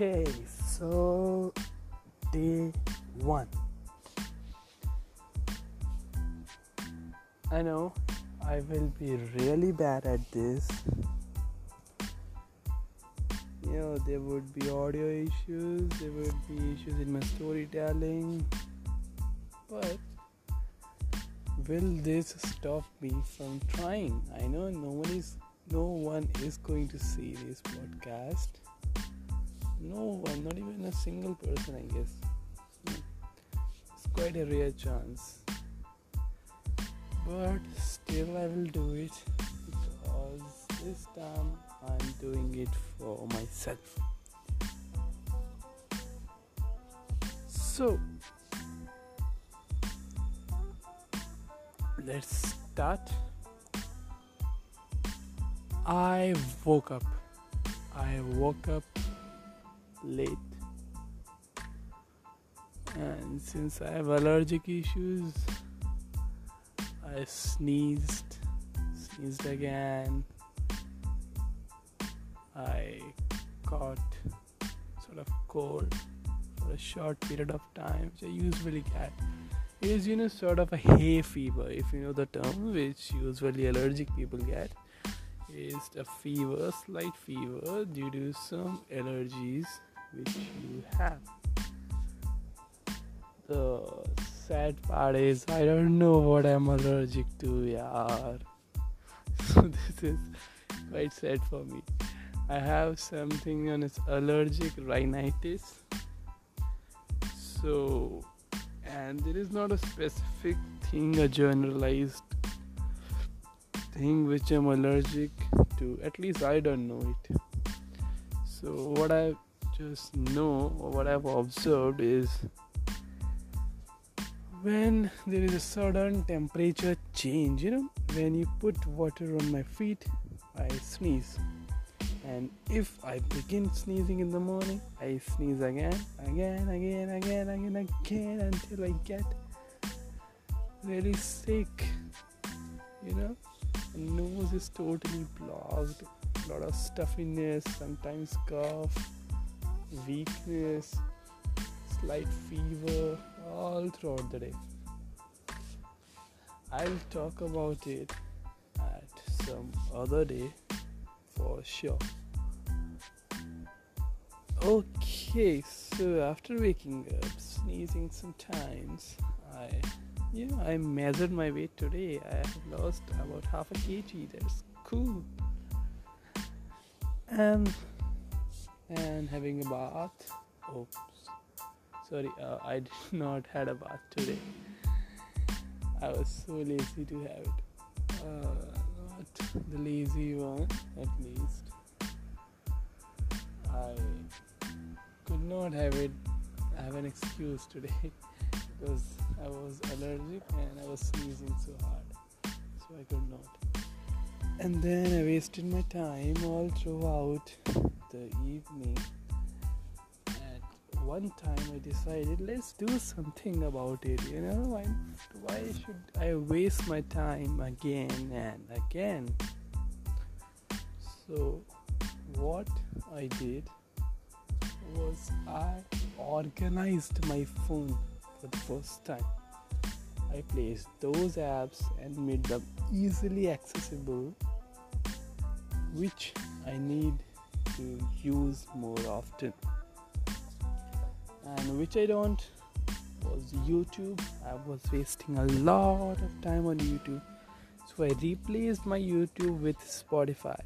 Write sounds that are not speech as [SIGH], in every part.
Okay, so day one. I know I will be really bad at this. You know, there would be audio issues, there would be issues in my storytelling, but will this stop me from trying? I know no one is no one is going to see this podcast no one, not even a single person, I guess. It's quite a rare chance. But still, I will do it because this time I'm doing it for myself. So, let's start. I woke up. I woke up late. And since I have allergic issues I sneezed sneezed again. I caught sort of cold for a short period of time which I usually get. It is you know sort of a hay fever if you know the term which usually allergic people get. It is a fever slight fever due to some allergies which you have. The sad part is I don't know what I'm allergic to, yeah. [LAUGHS] So this is quite sad for me. I have something known as allergic rhinitis. So, and there is not a specific thing, a generalized thing which I'm allergic to. At least I don't know it. So, what I just know what I've observed is when there is a sudden temperature change, you know, when you put water on my feet, I sneeze. And if I begin sneezing in the morning, I sneeze again, again, again, again, again, again until I get really sick. You know, nose is totally blocked, a lot of stuffiness, sometimes cough weakness, slight fever all throughout the day. I'll talk about it at some other day for sure. Okay, so after waking up, sneezing sometimes, I know I measured my weight today. I have lost about half a kg. That's cool. And and having a bath. Oops, sorry, uh, I did [LAUGHS] not had a bath today. I was so lazy to have it. Uh, not the lazy one, at least. I could not have it. I have an excuse today [LAUGHS] because I was allergic and I was sneezing so hard, so I could not. And then I wasted my time all throughout the evening. At one time, I decided let's do something about it. You know, why, why should I waste my time again and again? So, what I did was I organized my phone for the first time. I placed those apps and made them easily accessible, which I need to use more often and which I don't was YouTube. I was wasting a lot of time on YouTube, so I replaced my YouTube with Spotify.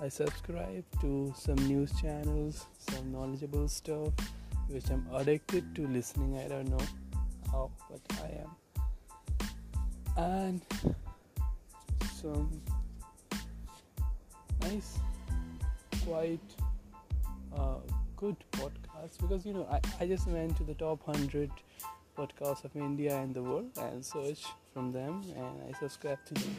I subscribe to some news channels, some knowledgeable stuff, which I'm addicted to listening. I don't know how, but I am, and some nice quite uh, good podcast because you know I, I just went to the top 100 podcasts of India and the world and searched from them and I subscribed to them.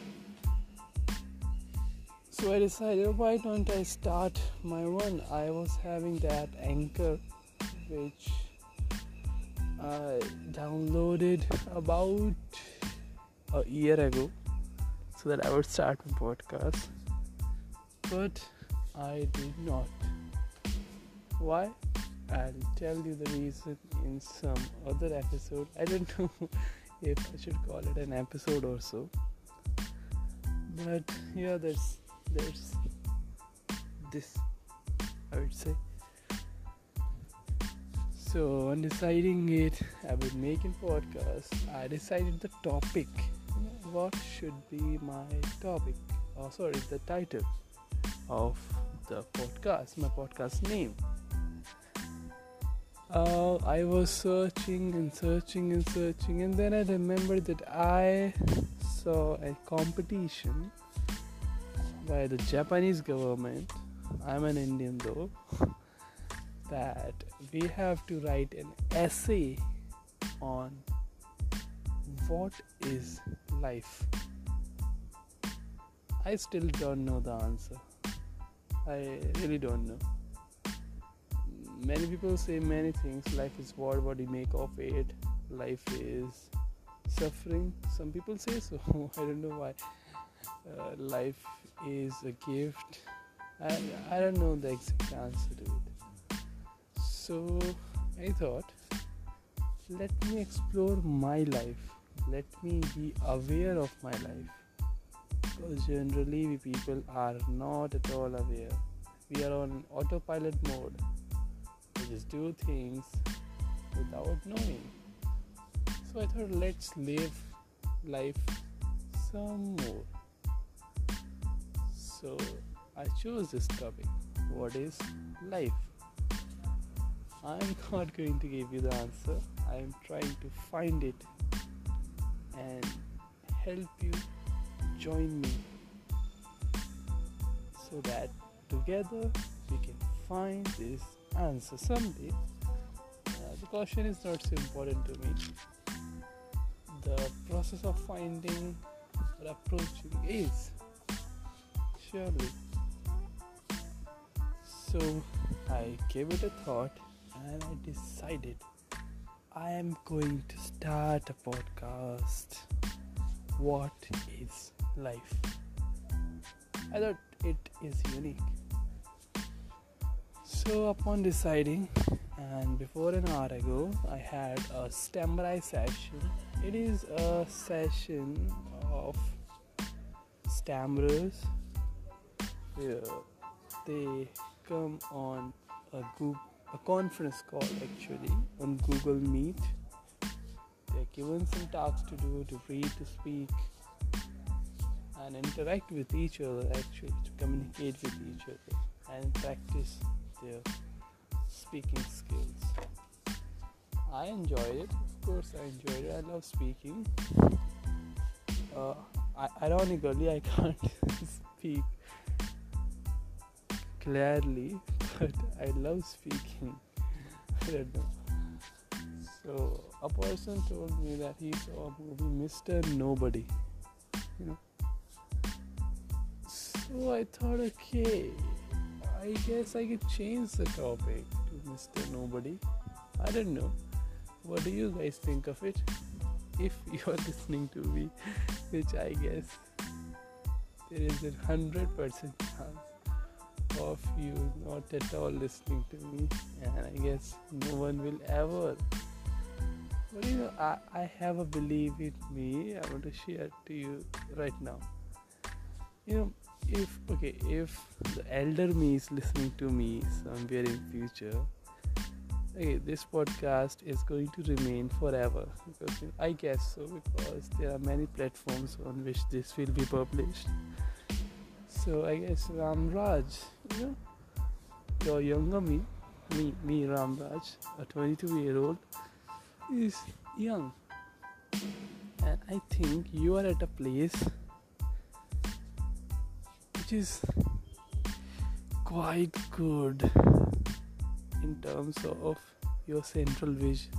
So I decided why don't I start my one? I was having that anchor which I downloaded about a year ago so that I would start my podcast. But I did not. Why? I'll tell you the reason in some other episode. I don't [LAUGHS] know if I should call it an episode or so. But yeah, there's there's this I would say. So on deciding it, I would make a podcast. I decided the topic. What should be my topic? Oh, sorry, the title of the podcast. My podcast name. Uh, I was searching and searching and searching, and then I remembered that I saw a competition by the Japanese government. I'm an Indian though. [LAUGHS] that we have to write an essay on what is life. I still don't know the answer. I really don't know. Many people say many things. Life is what what you make of it. Life is suffering. Some people say so. [LAUGHS] I don't know why. Uh, life is a gift. I, I don't know the exact answer to it. So i thought let me explore my life. Let me be aware of my life generally we people are not at all aware we are on autopilot mode we just do things without knowing. So I thought, let's live life some more. So I chose this topic. What is life? I'm [LAUGHS] not going to give you the answer. I am trying to find it and help you join me so that together we can find this answer someday. Uh, the question is not so important to me. The process of finding or approaching is surely. So I gave it a thought and I decided I am going to start a podcast. What is life? I thought it is unique so, upon deciding, and before an hour ago, I had a STEMRI session. It is a session of stammerers where they come on a Google, a conference call actually on Google Meet. They're given some tasks to do, to read, to speak, and interact with each other actually, to communicate with each other and practice their speaking skills. I enjoyed it, of course, I enjoyed it. I love speaking. Uh, ironically, I [LAUGHS] can't speak clearly, but I love speaking. I don't know. So, a person told me that he saw a movie, Mr. Nobody. So I thought, okay, I guess I could change the topic to Mr. Nobody. I don't know. What do you guys think of it? [LAUGHS] If [LAUGHS] you're listening to me, which I guess there is a hundred percent chance of you not at all listening to me, and I guess no one will ever. But you know, I, I have a belief in me. I want to share to you right now. You know, if okay if the elder me is listening to me somewhere in future okay this podcast is going to remain forever. Because i guess so because there are many platforms on which this will be published. So i guess ram raj you know your younger me me me ram raj a 22 year old is young. And i think you are at a place which is quite good in terms of your central vision.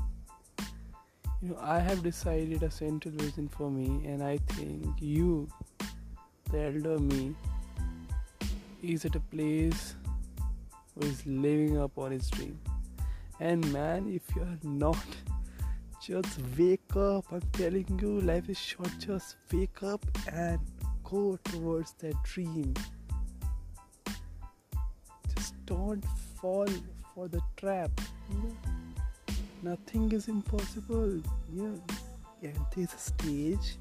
You know, I have decided a central vision for me, and I think you, the elder me, is at a place who is living up on his dream. And man, if you are not, just wake up. I'm telling you, life is short. Just wake up and go towards that dream just don't fall for the trap. Nothing is impossible. Yeah, at this stage,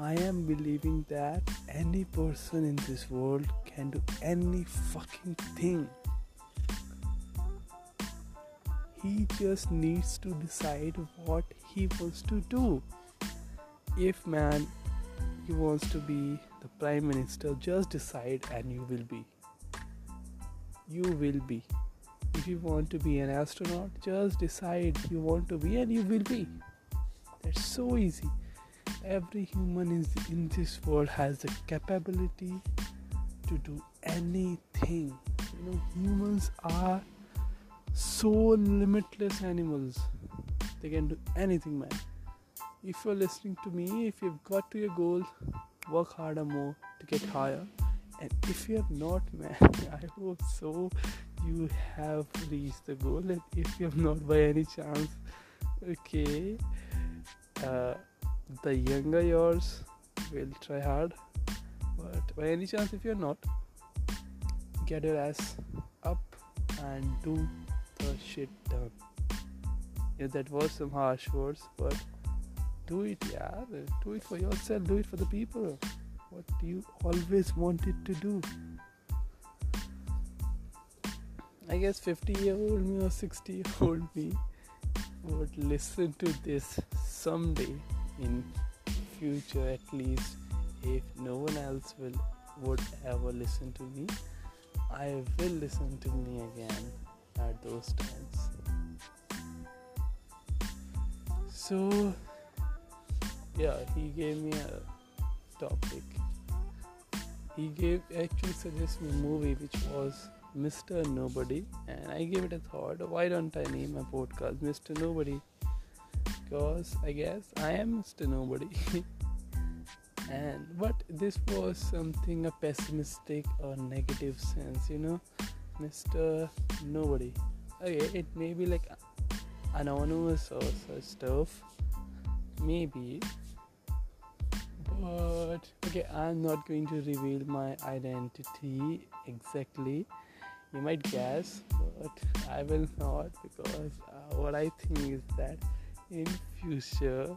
I am believing that any person in this world can do any fucking thing. He just needs to decide what he wants to do. If man he wants to be the prime minister, just decide and you will be. You will be. If you want to be an astronaut, just decide you want to be and you will be. That's so easy. Every human is in this world has the capability to do anything. You know, humans are so limitless animals. They can do anything, man. If you're listening to me, if you've got to your goal, work harder more to get higher. And if you're not, man, [LAUGHS] I hope so. You have reached the goal, and if you have not by any chance, okay, uh, the younger yours will try hard. But by any chance, if you're not, get your ass up and do the shit done. Yeah, that was some harsh words, but do it, yeah. Do it for yourself, do it for the people. What you always wanted to do. I guess 50 year old me or 60 year old me would listen to this someday in future at least if no one else will would ever listen to me i will listen to me again at those times so yeah he gave me a topic he gave actually suggested me a movie which was Mr. Nobody, and I gave it a thought. Why don't I name my podcast Mr. Nobody? Because I guess I am Mr. Nobody. [LAUGHS] and but this was something a pessimistic or negative sense, you know, Mr. Nobody. Okay, it may be like anonymous or such stuff, maybe. Okay, I'm not going to reveal my identity exactly you might guess, but I will not because uh, what I think is that in future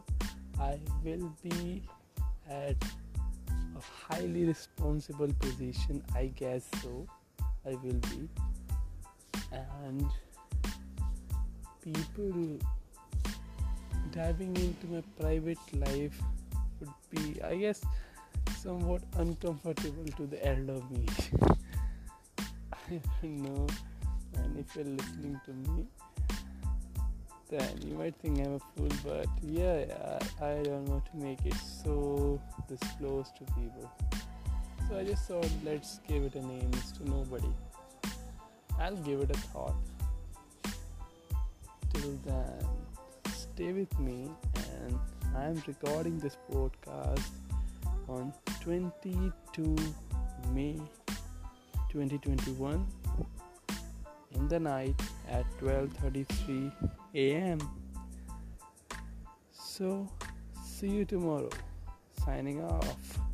I will be at a highly responsible position. I guess so. I will be, and people diving into my private life would be, I guess, somewhat uncomfortable to the elder me. I don't know. and if you're listening to me, then you might think I'm a fool, but yeah, I, I don't want to make it so disclosed to people. So I just thought, let's give it a name, It's to nobody. I'll give it a thought. Till then, stay with me, and I'm recording this podcast on 22 May 2021 in the night at 12:33 a.m. So see you tomorrow. Signing off.